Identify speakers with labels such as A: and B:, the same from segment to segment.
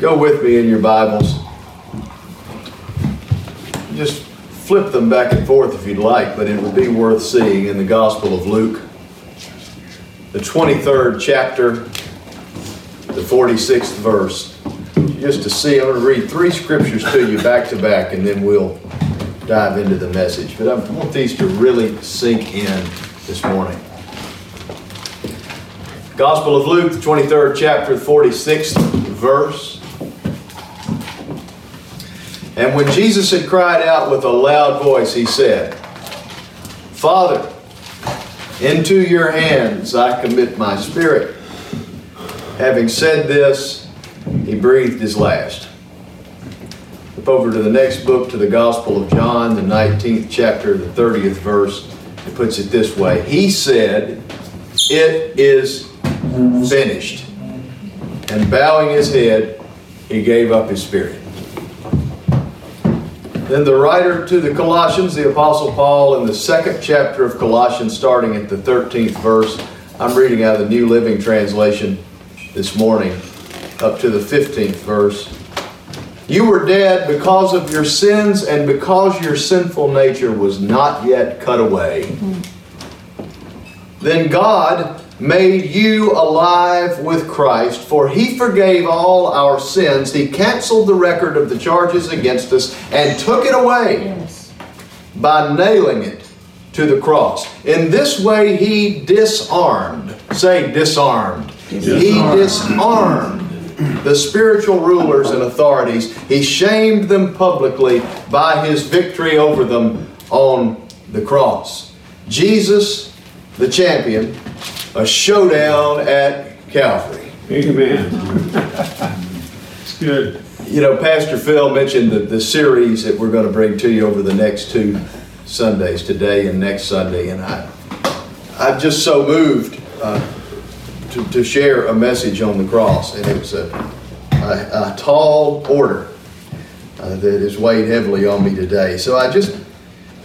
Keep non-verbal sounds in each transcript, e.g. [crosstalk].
A: Go with me in your Bibles. Just flip them back and forth if you'd like, but it would be worth seeing in the Gospel of Luke, the 23rd chapter, the 46th verse. Just to see, I'm going to read three scriptures to you back to back, and then we'll dive into the message. But I want these to really sink in this morning. Gospel of Luke, the 23rd chapter, the 46th verse. And when Jesus had cried out with a loud voice, he said, Father, into your hands I commit my spirit. Having said this, he breathed his last. Flip over to the next book, to the Gospel of John, the 19th chapter, the 30th verse. It puts it this way He said, It is finished. And bowing his head, he gave up his spirit. Then the writer to the Colossians, the Apostle Paul, in the second chapter of Colossians, starting at the 13th verse, I'm reading out of the New Living Translation this morning, up to the 15th verse. You were dead because of your sins and because your sinful nature was not yet cut away. Then God made you alive with Christ, for he forgave all our sins. He canceled the record of the charges against us and took it away
B: Yes.
A: by nailing it to the cross. In this way, he disarmed. Say, disarmed. He disarmed the spiritual rulers and authorities. He shamed them publicly by his victory over them on the cross. Jesus, the champion, a showdown at Calvary.
C: Amen. It's good.
A: You know, Pastor Phil mentioned the, the series that we're going to bring to you over the next two Sundays, today and next Sunday, and I, I'm just so moved uh, to, to share a message on the cross, and it was a, a, a tall order uh, that is weighed heavily on me today. So I just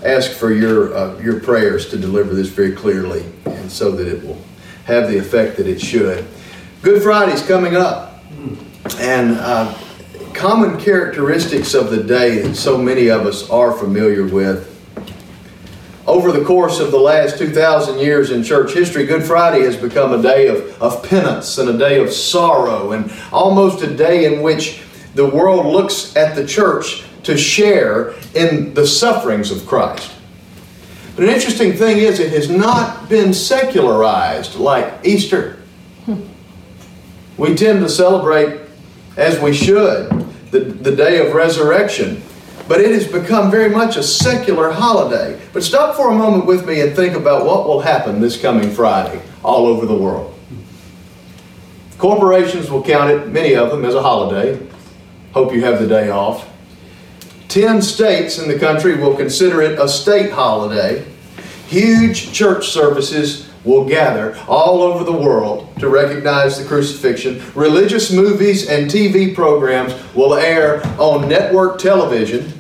A: ask for your uh, your prayers to deliver this very clearly, and so that it will have the effect that it should. Good Friday's coming up, and uh, common characteristics of the day that so many of us are familiar with. Over the course of the last 2,000 years in church history, Good Friday has become a day of, of penance and a day of sorrow, and almost a day in which the world looks at the church to share in the sufferings of Christ. But an interesting thing is, it has not been secularized like Easter. We tend to celebrate, as we should, the, the day of resurrection. But it has become very much a secular holiday. But stop for a moment with me and think about what will happen this coming Friday all over the world. Corporations will count it, many of them, as a holiday. Hope you have the day off. Ten states in the country will consider it a state holiday. Huge church services will gather all over the world to recognize the crucifixion. Religious movies and TV programs will air on network television.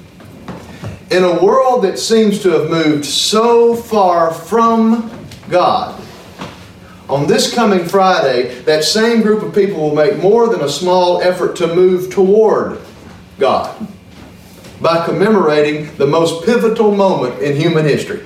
A: In a world that seems to have moved so far from God, on this coming Friday, that same group of people will make more than a small effort to move toward God by commemorating the most pivotal moment in human history.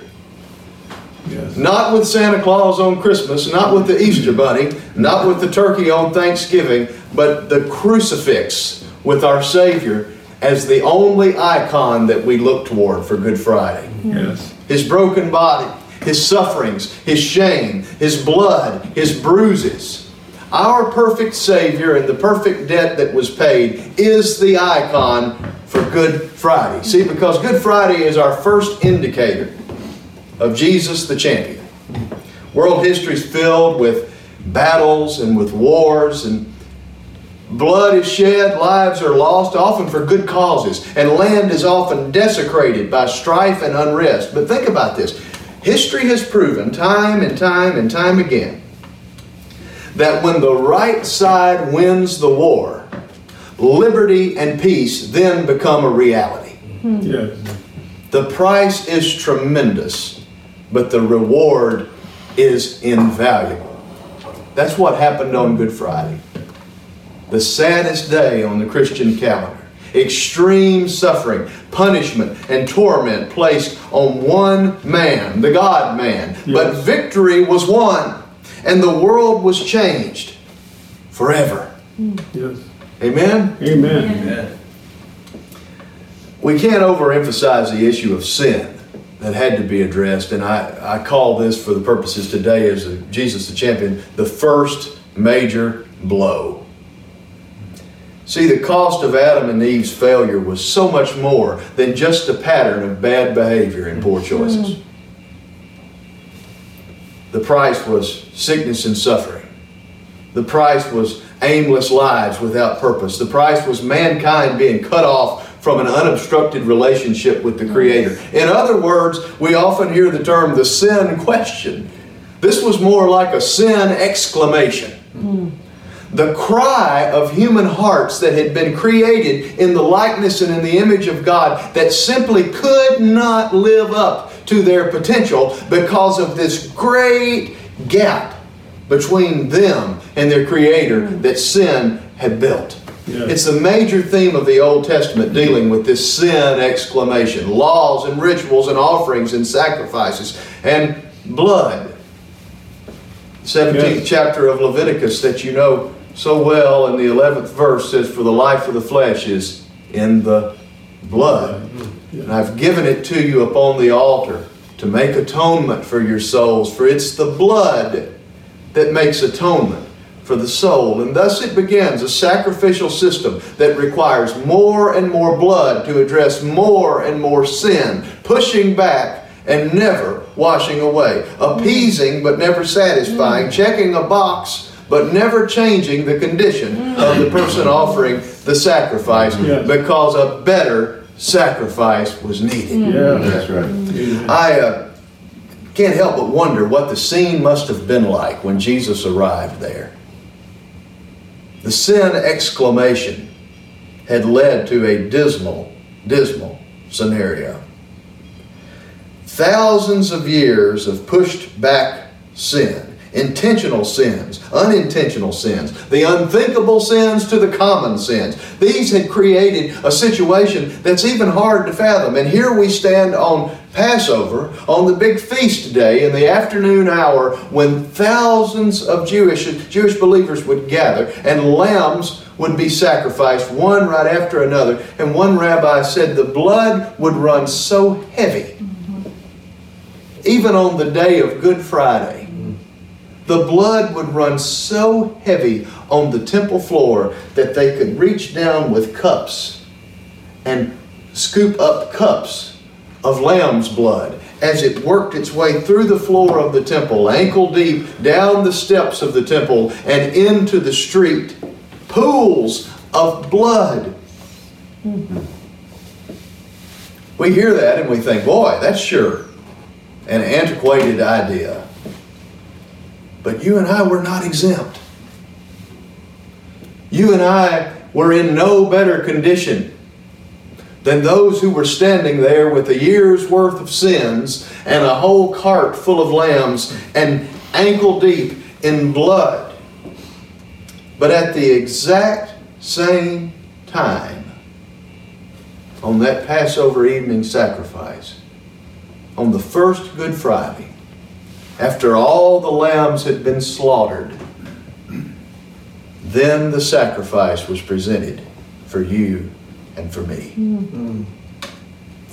C: Yes.
A: Not with Santa Claus on Christmas, not with the Easter Bunny, not with the turkey on Thanksgiving, but the crucifix with our Savior as the only icon that we look toward for Good Friday.
C: Yes.
A: His broken body, His sufferings, His shame, His blood, His bruises. Our perfect Savior and the perfect debt that was paid is the icon for Good Friday. See, because Good Friday is our first indicator of Jesus the champion. World history is filled with battles and with wars and blood is shed, lives are lost, often for good causes, and land is often desecrated by strife and unrest. But think about this. History has proven time and time and time again that when the right side wins the war, liberty and peace then become a reality. Hmm.
C: Yes.
A: The price is tremendous, but the reward is invaluable. That's what happened on Good Friday. the saddest day on the Christian calendar. Extreme suffering, punishment, and torment placed on one man, the God man. But victory was won, and the world was changed forever.
C: Yes.
A: Amen?
C: Amen. Amen.
A: We can't overemphasize the issue of sin that had to be addressed, and I, I call this, for the purposes today, as a, Jesus the champion, the first major blow. See, the cost of Adam and Eve's failure was so much more than just a pattern of bad behavior and poor choices. Mm-hmm. The price was sickness and suffering. The price was aimless lives without purpose. The price was mankind being cut off from an unobstructed relationship with the Creator. In other words, we often hear the term the sin question. This was more like a sin exclamation. Hmm. The cry of human hearts that had been created in the likeness and in the image of God that simply could not live up to their potential because of this great gap between them and their Creator mm. that sin had built.
C: Yeah.
A: It's the major theme of the Old Testament dealing with this sin exclamation laws and rituals and offerings and sacrifices and blood. 17th
C: Yes.
A: chapter of Leviticus that you know so well, and the 11th verse says, For the life of the flesh is in the blood. Mm-hmm. And I've given it to you upon the altar to make atonement for your souls, for it's the blood that makes atonement for the soul. And thus it begins a sacrificial system that requires more and more blood to address more and more sin, pushing back and never washing away, appeasing but never satisfying, checking a box but never changing the condition of the person offering the sacrifice
C: Yes.
A: because a better sacrifice was needed.
C: Yeah.
B: That's right.
A: I uh, can't help but wonder what the scene must have been like when Jesus arrived there. The sin exclamation had led to a dismal, dismal scenario. Thousands of years of pushed back sin, intentional sins, unintentional sins, the unthinkable sins to the common sins. These had created a situation that's even hard to fathom. And here we stand on Passover, on the big feast day in the afternoon hour when thousands of Jewish, Jewish believers would gather and lambs would be sacrificed one right after another. And one rabbi said the blood would run so heavy, even on the day of Good Friday, the blood would run so heavy on the temple floor that they could reach down with cups and scoop up cups of lamb's blood as it worked its way through the floor of the temple, ankle deep, down the steps of the temple, and into the street. Pools of blood. We hear that and we think, boy, that's sure an antiquated idea. But you and I were not exempt. You and I were in no better condition than those who were standing there with a year's worth of sins and a whole cart full of lambs and ankle deep in blood. But at the exact same time, on that Passover evening sacrifice, on the first Good Friday, after all the lambs had been slaughtered, then the sacrifice was presented for you and for me.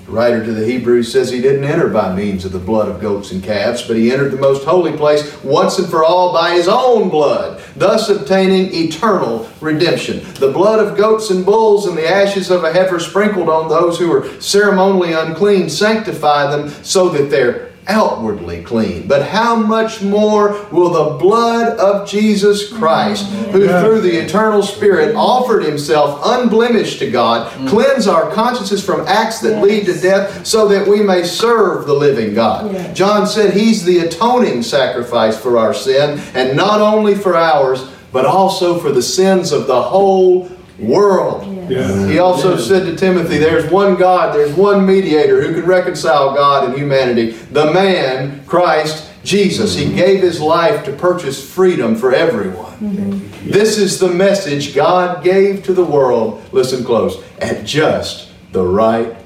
A: The writer to the Hebrews says he didn't enter by means of the blood of goats and calves, but he entered the most holy place once and for all by his own blood, thus obtaining eternal redemption. The blood of goats and bulls and the ashes of a heifer sprinkled on those who were ceremonially unclean sanctify them so that they're outwardly clean. But how much more will the blood of Jesus Christ, who through the eternal Spirit offered himself unblemished to God, cleanse our consciences from acts that lead to death so that we may serve the living God? John said he's the atoning sacrifice for our sin, and not only for ours, but also for the sins of the whole world.
C: Yeah.
A: He also said to Timothy, There's one God, there's one mediator who can reconcile God and humanity, the man, Christ Jesus. He gave his life to purchase freedom for everyone. This is the message God gave to the world, listen close, at just the right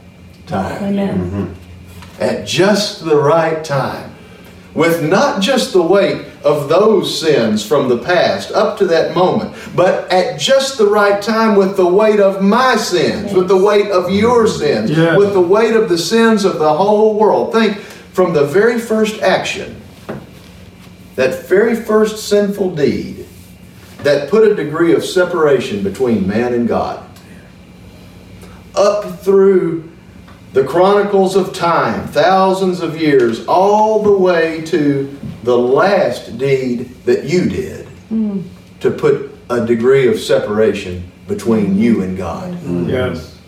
A: time.
B: Amen. Mm-hmm.
A: At just the right time. With not just the weight of those sins from the past up to that moment, but at just the right time with the weight of my sins, with the weight of your sins,
C: Yes.
A: with the weight of the sins of the whole world. Think from the very first action, that very first sinful deed that put a degree of separation between man and God, up through the chronicles of time, thousands of years, all the way to the last deed that you did to put a degree of separation between mm-hmm. you and God. Mm-hmm.
C: Yes.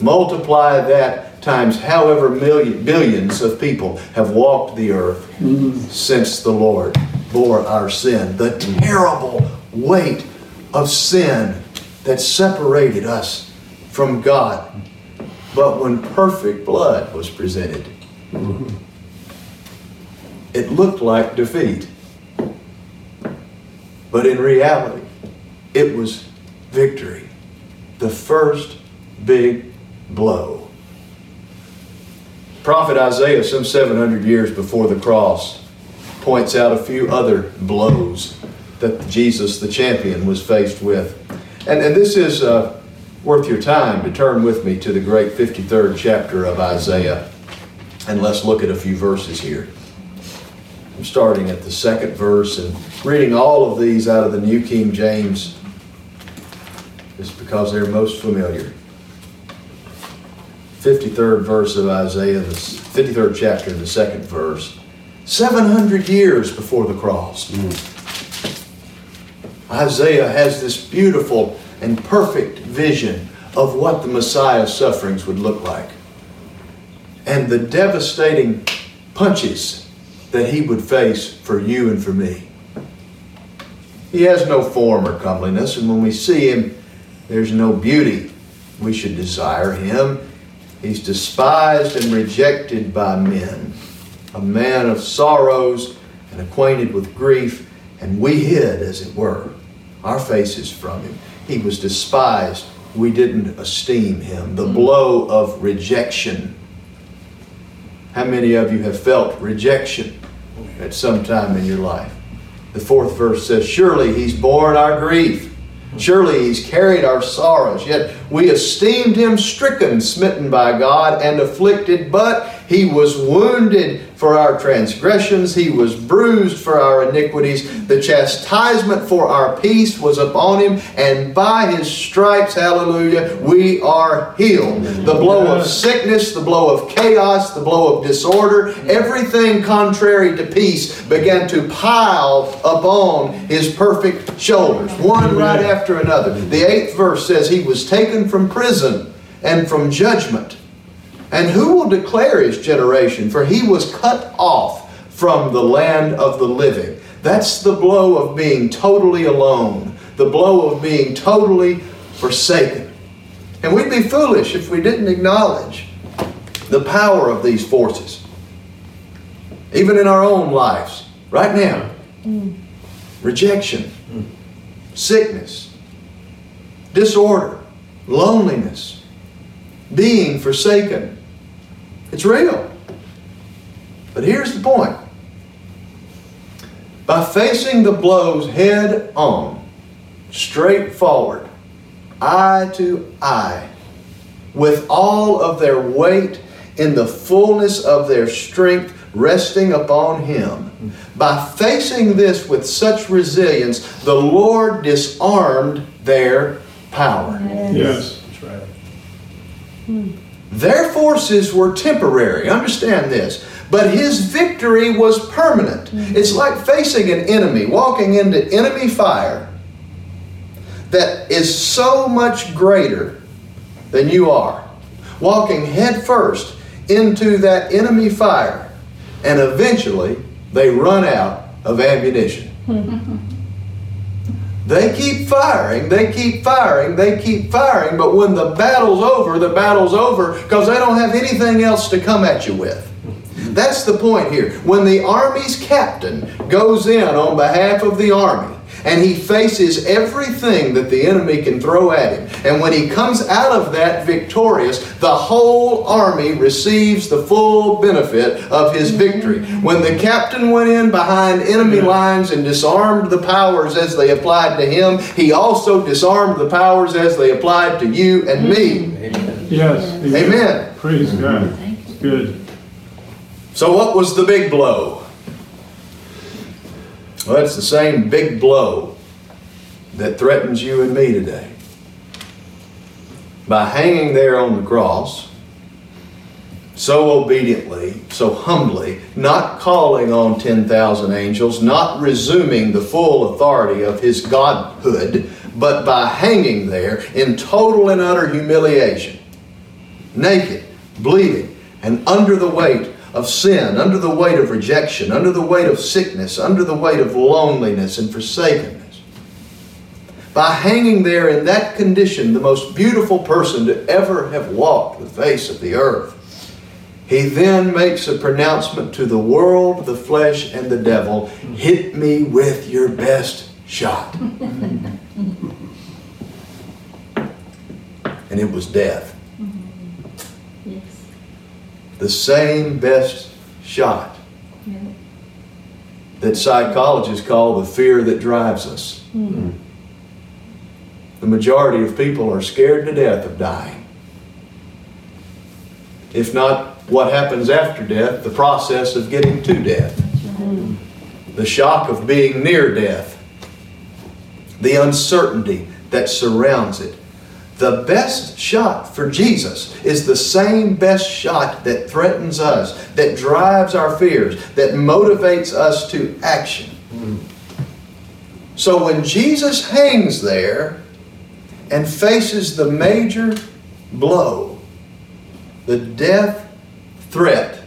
A: Multiply that times however million, billions of people have walked the earth mm-hmm. since the Lord bore our sin. The terrible weight of sin that separated us from God. But when perfect blood was presented, it looked like defeat. But in reality, it was victory. The first big blow. Prophet Isaiah, some 700 years before the cross, points out a few other blows that Jesus, the champion, was faced with. And, and this is uh, worth your time to turn with me to the great 53rd chapter of Isaiah. And let's look at a few verses here. I'm starting at the second verse and reading all of these out of the New King James just because they're most familiar. 53rd verse of Isaiah, the 53rd chapter, the second verse. 700 years before the cross. Mm. Isaiah has this beautiful and perfect vision of what the Messiah's sufferings would look like. And the devastating punches that he would face for you and for me. He has no form or comeliness, and when we see him, there's no beauty. We should desire him. He's despised and rejected by men, a man of sorrows and acquainted with grief, and we hid, as it were, our faces from him. He was despised. We didn't esteem him. The mm-hmm. blow of rejection. How many of you have felt rejection at some time in your life? The fourth verse says, Surely he's borne our grief. Surely he's carried our sorrows. Yet we esteemed him stricken, smitten by God, and afflicted, but he was wounded for our transgressions, he was bruised for our iniquities. The chastisement for our peace was upon him, and by his stripes, hallelujah, we are healed. The blow of sickness, the blow of chaos, the blow of disorder, everything contrary to peace began to pile upon his perfect shoulders, one right after another. The eighth verse says, He was taken from prison and from judgment. And who will declare his generation? For he was cut off from the land of the living. That's the blow of being totally alone, the blow of being totally forsaken. And we'd be foolish if we didn't acknowledge the power of these forces, even in our own lives, right now. Rejection, sickness, disorder, loneliness, being forsaken. It's real. But here's the point. By facing the blows head on, straightforward, eye to eye, with all of their weight in the fullness of their strength resting upon Him, by facing this with such resilience, the Lord disarmed their power.
C: Yes.
D: That's right. Hmm.
A: Their forces were temporary, understand this, but his victory was permanent. Mm-hmm. It's like facing an enemy, walking into enemy fire that is so much greater than you are. Walking headfirst into that enemy fire, and eventually they run out of ammunition. [laughs] They keep firing, they keep firing, they keep firing, but when the battle's over, the battle's over because they don't have anything else to come at you with. That's the point here. When the army's captain goes in on behalf of the army, and he faces everything that the enemy can throw at him. And when he comes out of that victorious, the whole army receives the full benefit of his victory. When the captain went in behind enemy lines and disarmed the powers as they applied to him, he also disarmed the powers as they applied to you and me.
C: Yes.
A: Amen.
C: Praise God.
D: Thank you.
C: Good.
A: So, what was the big blow? Well, it's the same big blow that threatens you and me today. By hanging there on the cross, so obediently, so humbly, not calling on 10,000 angels, not resuming the full authority of his godhood, but by hanging there in total and utter humiliation, naked, bleeding, and under the weight of sin, under the weight of rejection, under the weight of sickness, under the weight of loneliness and forsakenness. By hanging there in that condition, the most beautiful person to ever have walked the face of the earth, he then makes a pronouncement to the world, the flesh, and the devil hit me with your best shot. [laughs] and it was death. The same best shot
D: Yeah.
A: that psychologists call the fear that drives us. Hmm. The majority of people are scared to death of dying. If not what happens after death, the process of getting to death, hmm. the shock of being near death, the uncertainty that surrounds it. The best shot for Jesus is the same best shot that threatens us, that drives our fears, that motivates us to action. So when Jesus hangs there and faces the major blow, the death threat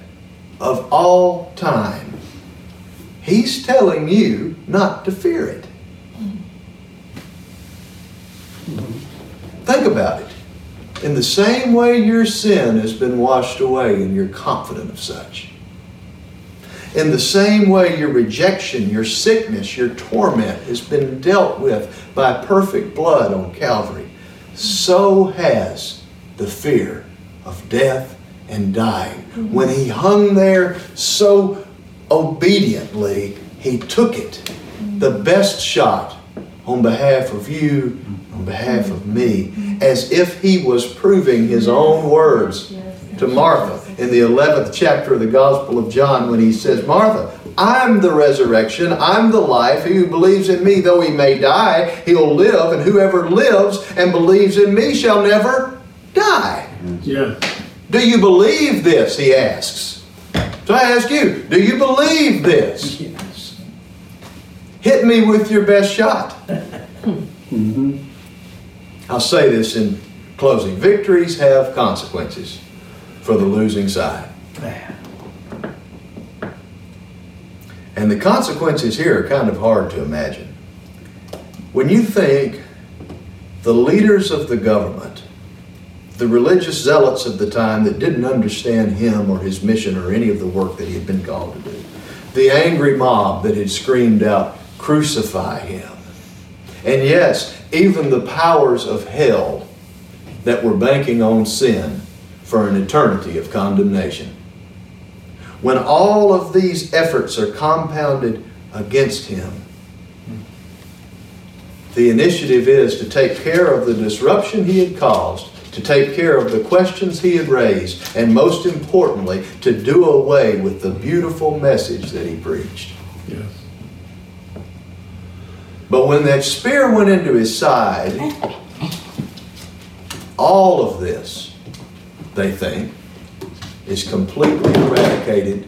A: of all time, he's telling you not to fear it. Think about it. In the same way your sin has been washed away and you're confident of such. In the same way your rejection, your sickness, your torment has been dealt with by perfect blood on Calvary, so has the fear of death and dying. Mm-hmm. When he hung there so obediently, he took it, the mm-hmm. best shot on behalf of you, on behalf of me, as if he was proving his own words to Martha in the 11th chapter of the Gospel of John when he says, Martha, I'm the resurrection, I'm the life. He who believes in me, though he may die, he'll live, and whoever lives and believes in me shall never die.
C: Yeah.
A: Do you believe this? He asks. So I ask you, do you believe this? Hit me with your best shot. [laughs] Mm-hmm. I'll say this in closing victories have consequences for the losing side. And the consequences here are kind of hard to imagine. When you think the leaders of the government, the religious zealots of the time that didn't understand him or his mission or any of the work that he had been called to do, the angry mob that had screamed out, Crucify him. And yes, even the powers of hell that were banking on sin for an eternity of condemnation. When all of these efforts are compounded against him, the initiative is to take care of the disruption he had caused, to take care of the questions he had raised, and most importantly, to do away with the beautiful message that he preached.
C: Yes.
A: But when that spear went into his side, all of this, they think, is completely eradicated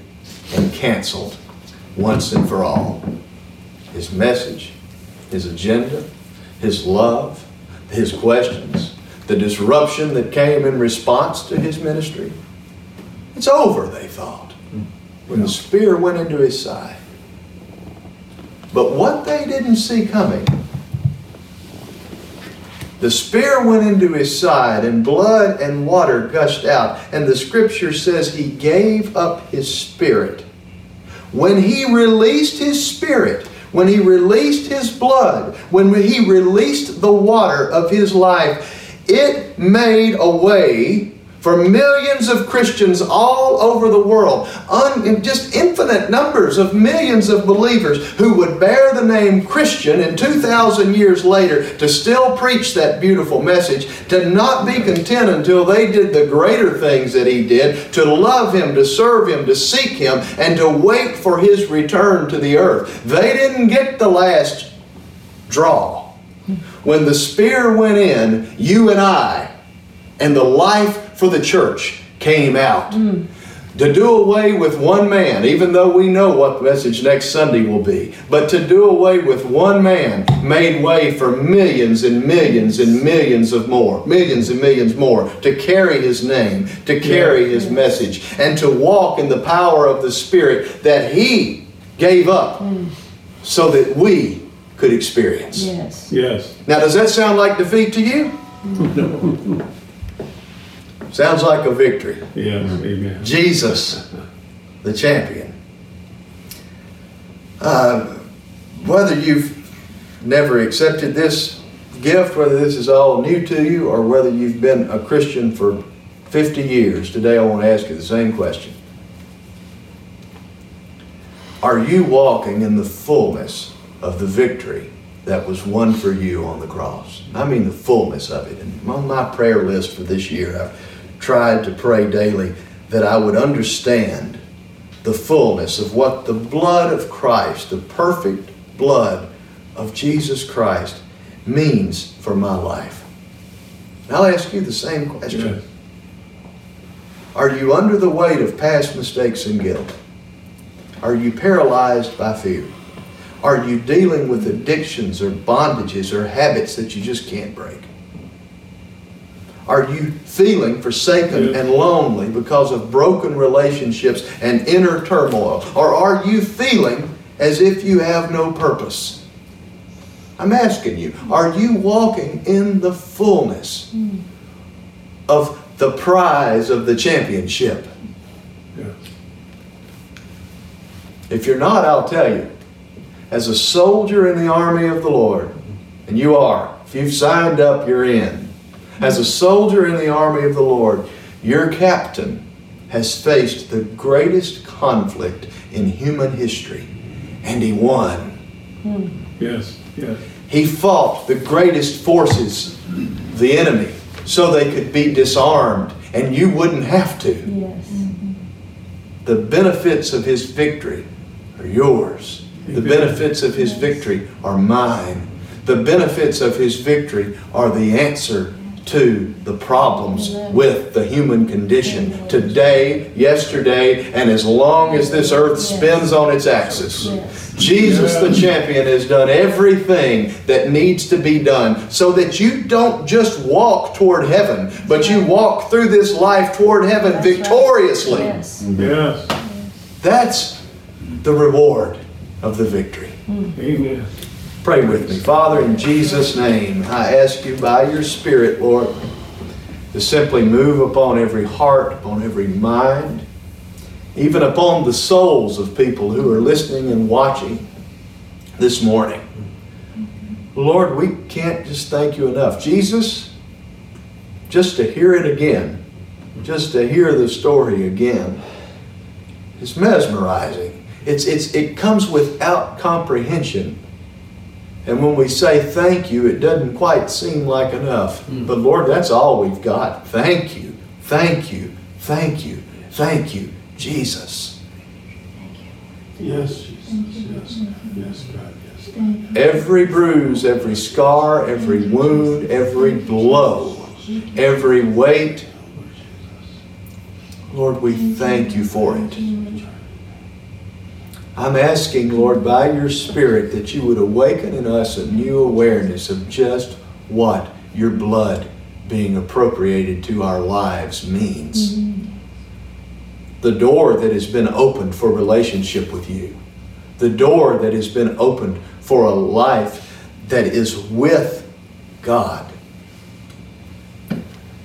A: and canceled once and for all. His message, his agenda, his love, his questions, the disruption that came in response to his ministry. It's over, they thought, when the spear went into his side. But what they didn't see coming The spear went into his side, and blood and water gushed out. And the scripture says he gave up his spirit. When he released his spirit, when he released his blood, when he released the water of his life, it made a way for millions of Christians all over the world, un, just infinite numbers of millions of believers who would bear the name Christian and 2,000 years later to still preach that beautiful message, to not be content until they did the greater things that he did, to love him, to serve him, to seek him, and to wait for his return to the earth. They didn't get the last draw. When the spear went in, you and I, and the life for the church came out. Mm. To do away with one man, even though we know what the message next Sunday will be, but to do away with one man made way for millions and millions and millions of more, millions and millions more, to carry his name, to carry yeah. his message, and to walk in the power of the Spirit that he gave up mm. so that we could experience.
D: Yes.
C: Yes.
A: Now, does that sound like defeat to you?
C: No. [laughs]
A: Sounds like a victory.
C: Yes, amen.
A: Jesus, the champion. Uh, whether you've never accepted this gift, whether this is all new to you, or whether you've been a Christian for 50 years, today I want to ask you the same question. Are you walking in the fullness of the victory that was won for you on the cross? I mean the fullness of it. And on my prayer list for this year, I've tried to pray daily that I would understand the fullness of what the blood of Christ, the perfect blood of Jesus Christ, means for my life. I'll ask you the same question. Yes. Are you under the weight of past mistakes and guilt? Are you paralyzed by fear? Are you dealing with addictions or bondages or habits that you just can't break? Are you feeling forsaken and lonely because of broken relationships and inner turmoil? Or are you feeling as if you have no purpose? I'm asking you, are you walking in the fullness hmm. of the prize of the championship?
C: Yeah.
A: If you're not, I'll tell you, as a soldier in the army of the Lord, and you are, if you've signed up, you're in. As a soldier in the army of the Lord, your captain has faced the greatest conflict in human history, and he won.
C: Hmm. Yes, yes.
A: He fought the greatest forces, the enemy, so they could be disarmed, and you wouldn't have to.
D: Yes.
A: The benefits of his victory are yours. The benefits of his victory are mine. The benefits of his victory are the answer to the problems with the human condition today, yesterday, and as long as this earth spins on its axis. Jesus the champion has done everything that needs to be done so that you don't just walk toward heaven, but you walk through this life toward heaven victoriously.
C: Yes.
A: That's the reward of the victory.
C: Amen.
A: Pray with me. Father, in Jesus' name, I ask you by your Spirit, Lord, to simply move upon every heart, upon every mind, even upon the souls of people who are listening and watching this morning. Lord, we can't just thank you enough. Jesus, just to hear it again, just to hear the story again, is mesmerizing. It's, it's, it comes without comprehension and when we say thank you, it doesn't quite seem like enough. Mm. But Lord, that's all we've got. Thank you, thank you, thank you, thank you, Jesus.
C: Yes, Jesus. Yes, yes, God, yes.
A: Every bruise, every scar, every wound, every blow, every weight, Lord, we thank you for it. I'm asking, Lord, by your Spirit, that you would awaken in us a new awareness of just what your blood being appropriated to our lives means. Mm-hmm. The door that has been opened for relationship with you, the door that has been opened for a life that is with God,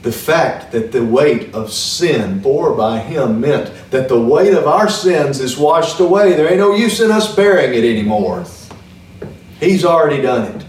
A: The fact that the weight of sin bore by him meant that the weight of our sins is washed away. There ain't no use in us bearing it anymore. He's already done it.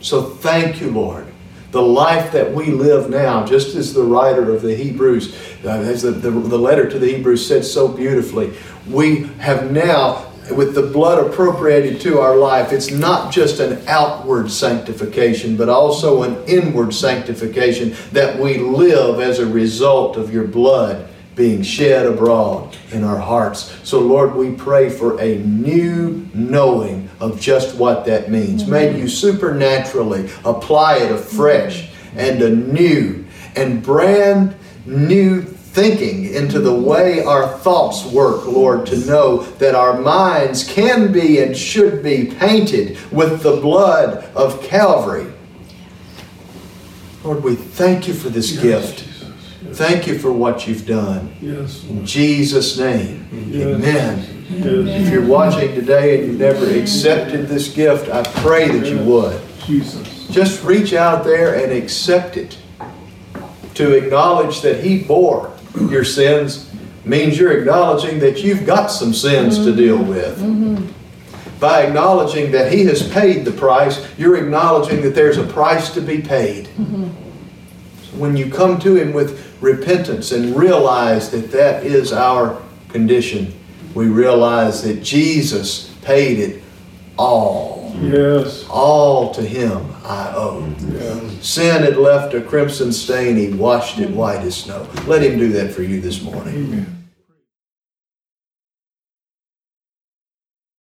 A: So thank you, Lord. The life that we live now, just as the writer of the Hebrews, uh, as the, the, the letter to the Hebrews said so beautifully, we have now, with the blood appropriated to our life, it's not just an outward sanctification, but also an inward sanctification that we live as a result of your blood being shed abroad in our hearts. So, Lord, we pray for a new knowing of just what that means. May you supernaturally apply it afresh and anew and brand new thinking into the way our thoughts work, Lord, to know that our minds can be and should be painted with the blood of Calvary. Lord, we thank you for this
C: Yes,
A: gift.
C: Jesus. Yes.
A: Thank you for what you've done.
C: Yes,
A: In Jesus' name, amen. If you're watching today and you've never accepted this gift, I pray that you would.
C: Jesus.
A: Just reach out there and accept it. To acknowledge that He bore your sins means you're acknowledging that you've got some sins to mm-hmm. deal with. Mm-hmm. By acknowledging that He has paid the price, you're acknowledging that there's a price to be paid. Mm-hmm. When you come to Him with repentance and realize that that is our condition, we realize that Jesus paid it all.
C: Yes.
A: All to Him I owe.
C: Yes.
A: Sin had left a crimson stain, He washed it white as snow. Let Him do that for you this morning.
C: Amen.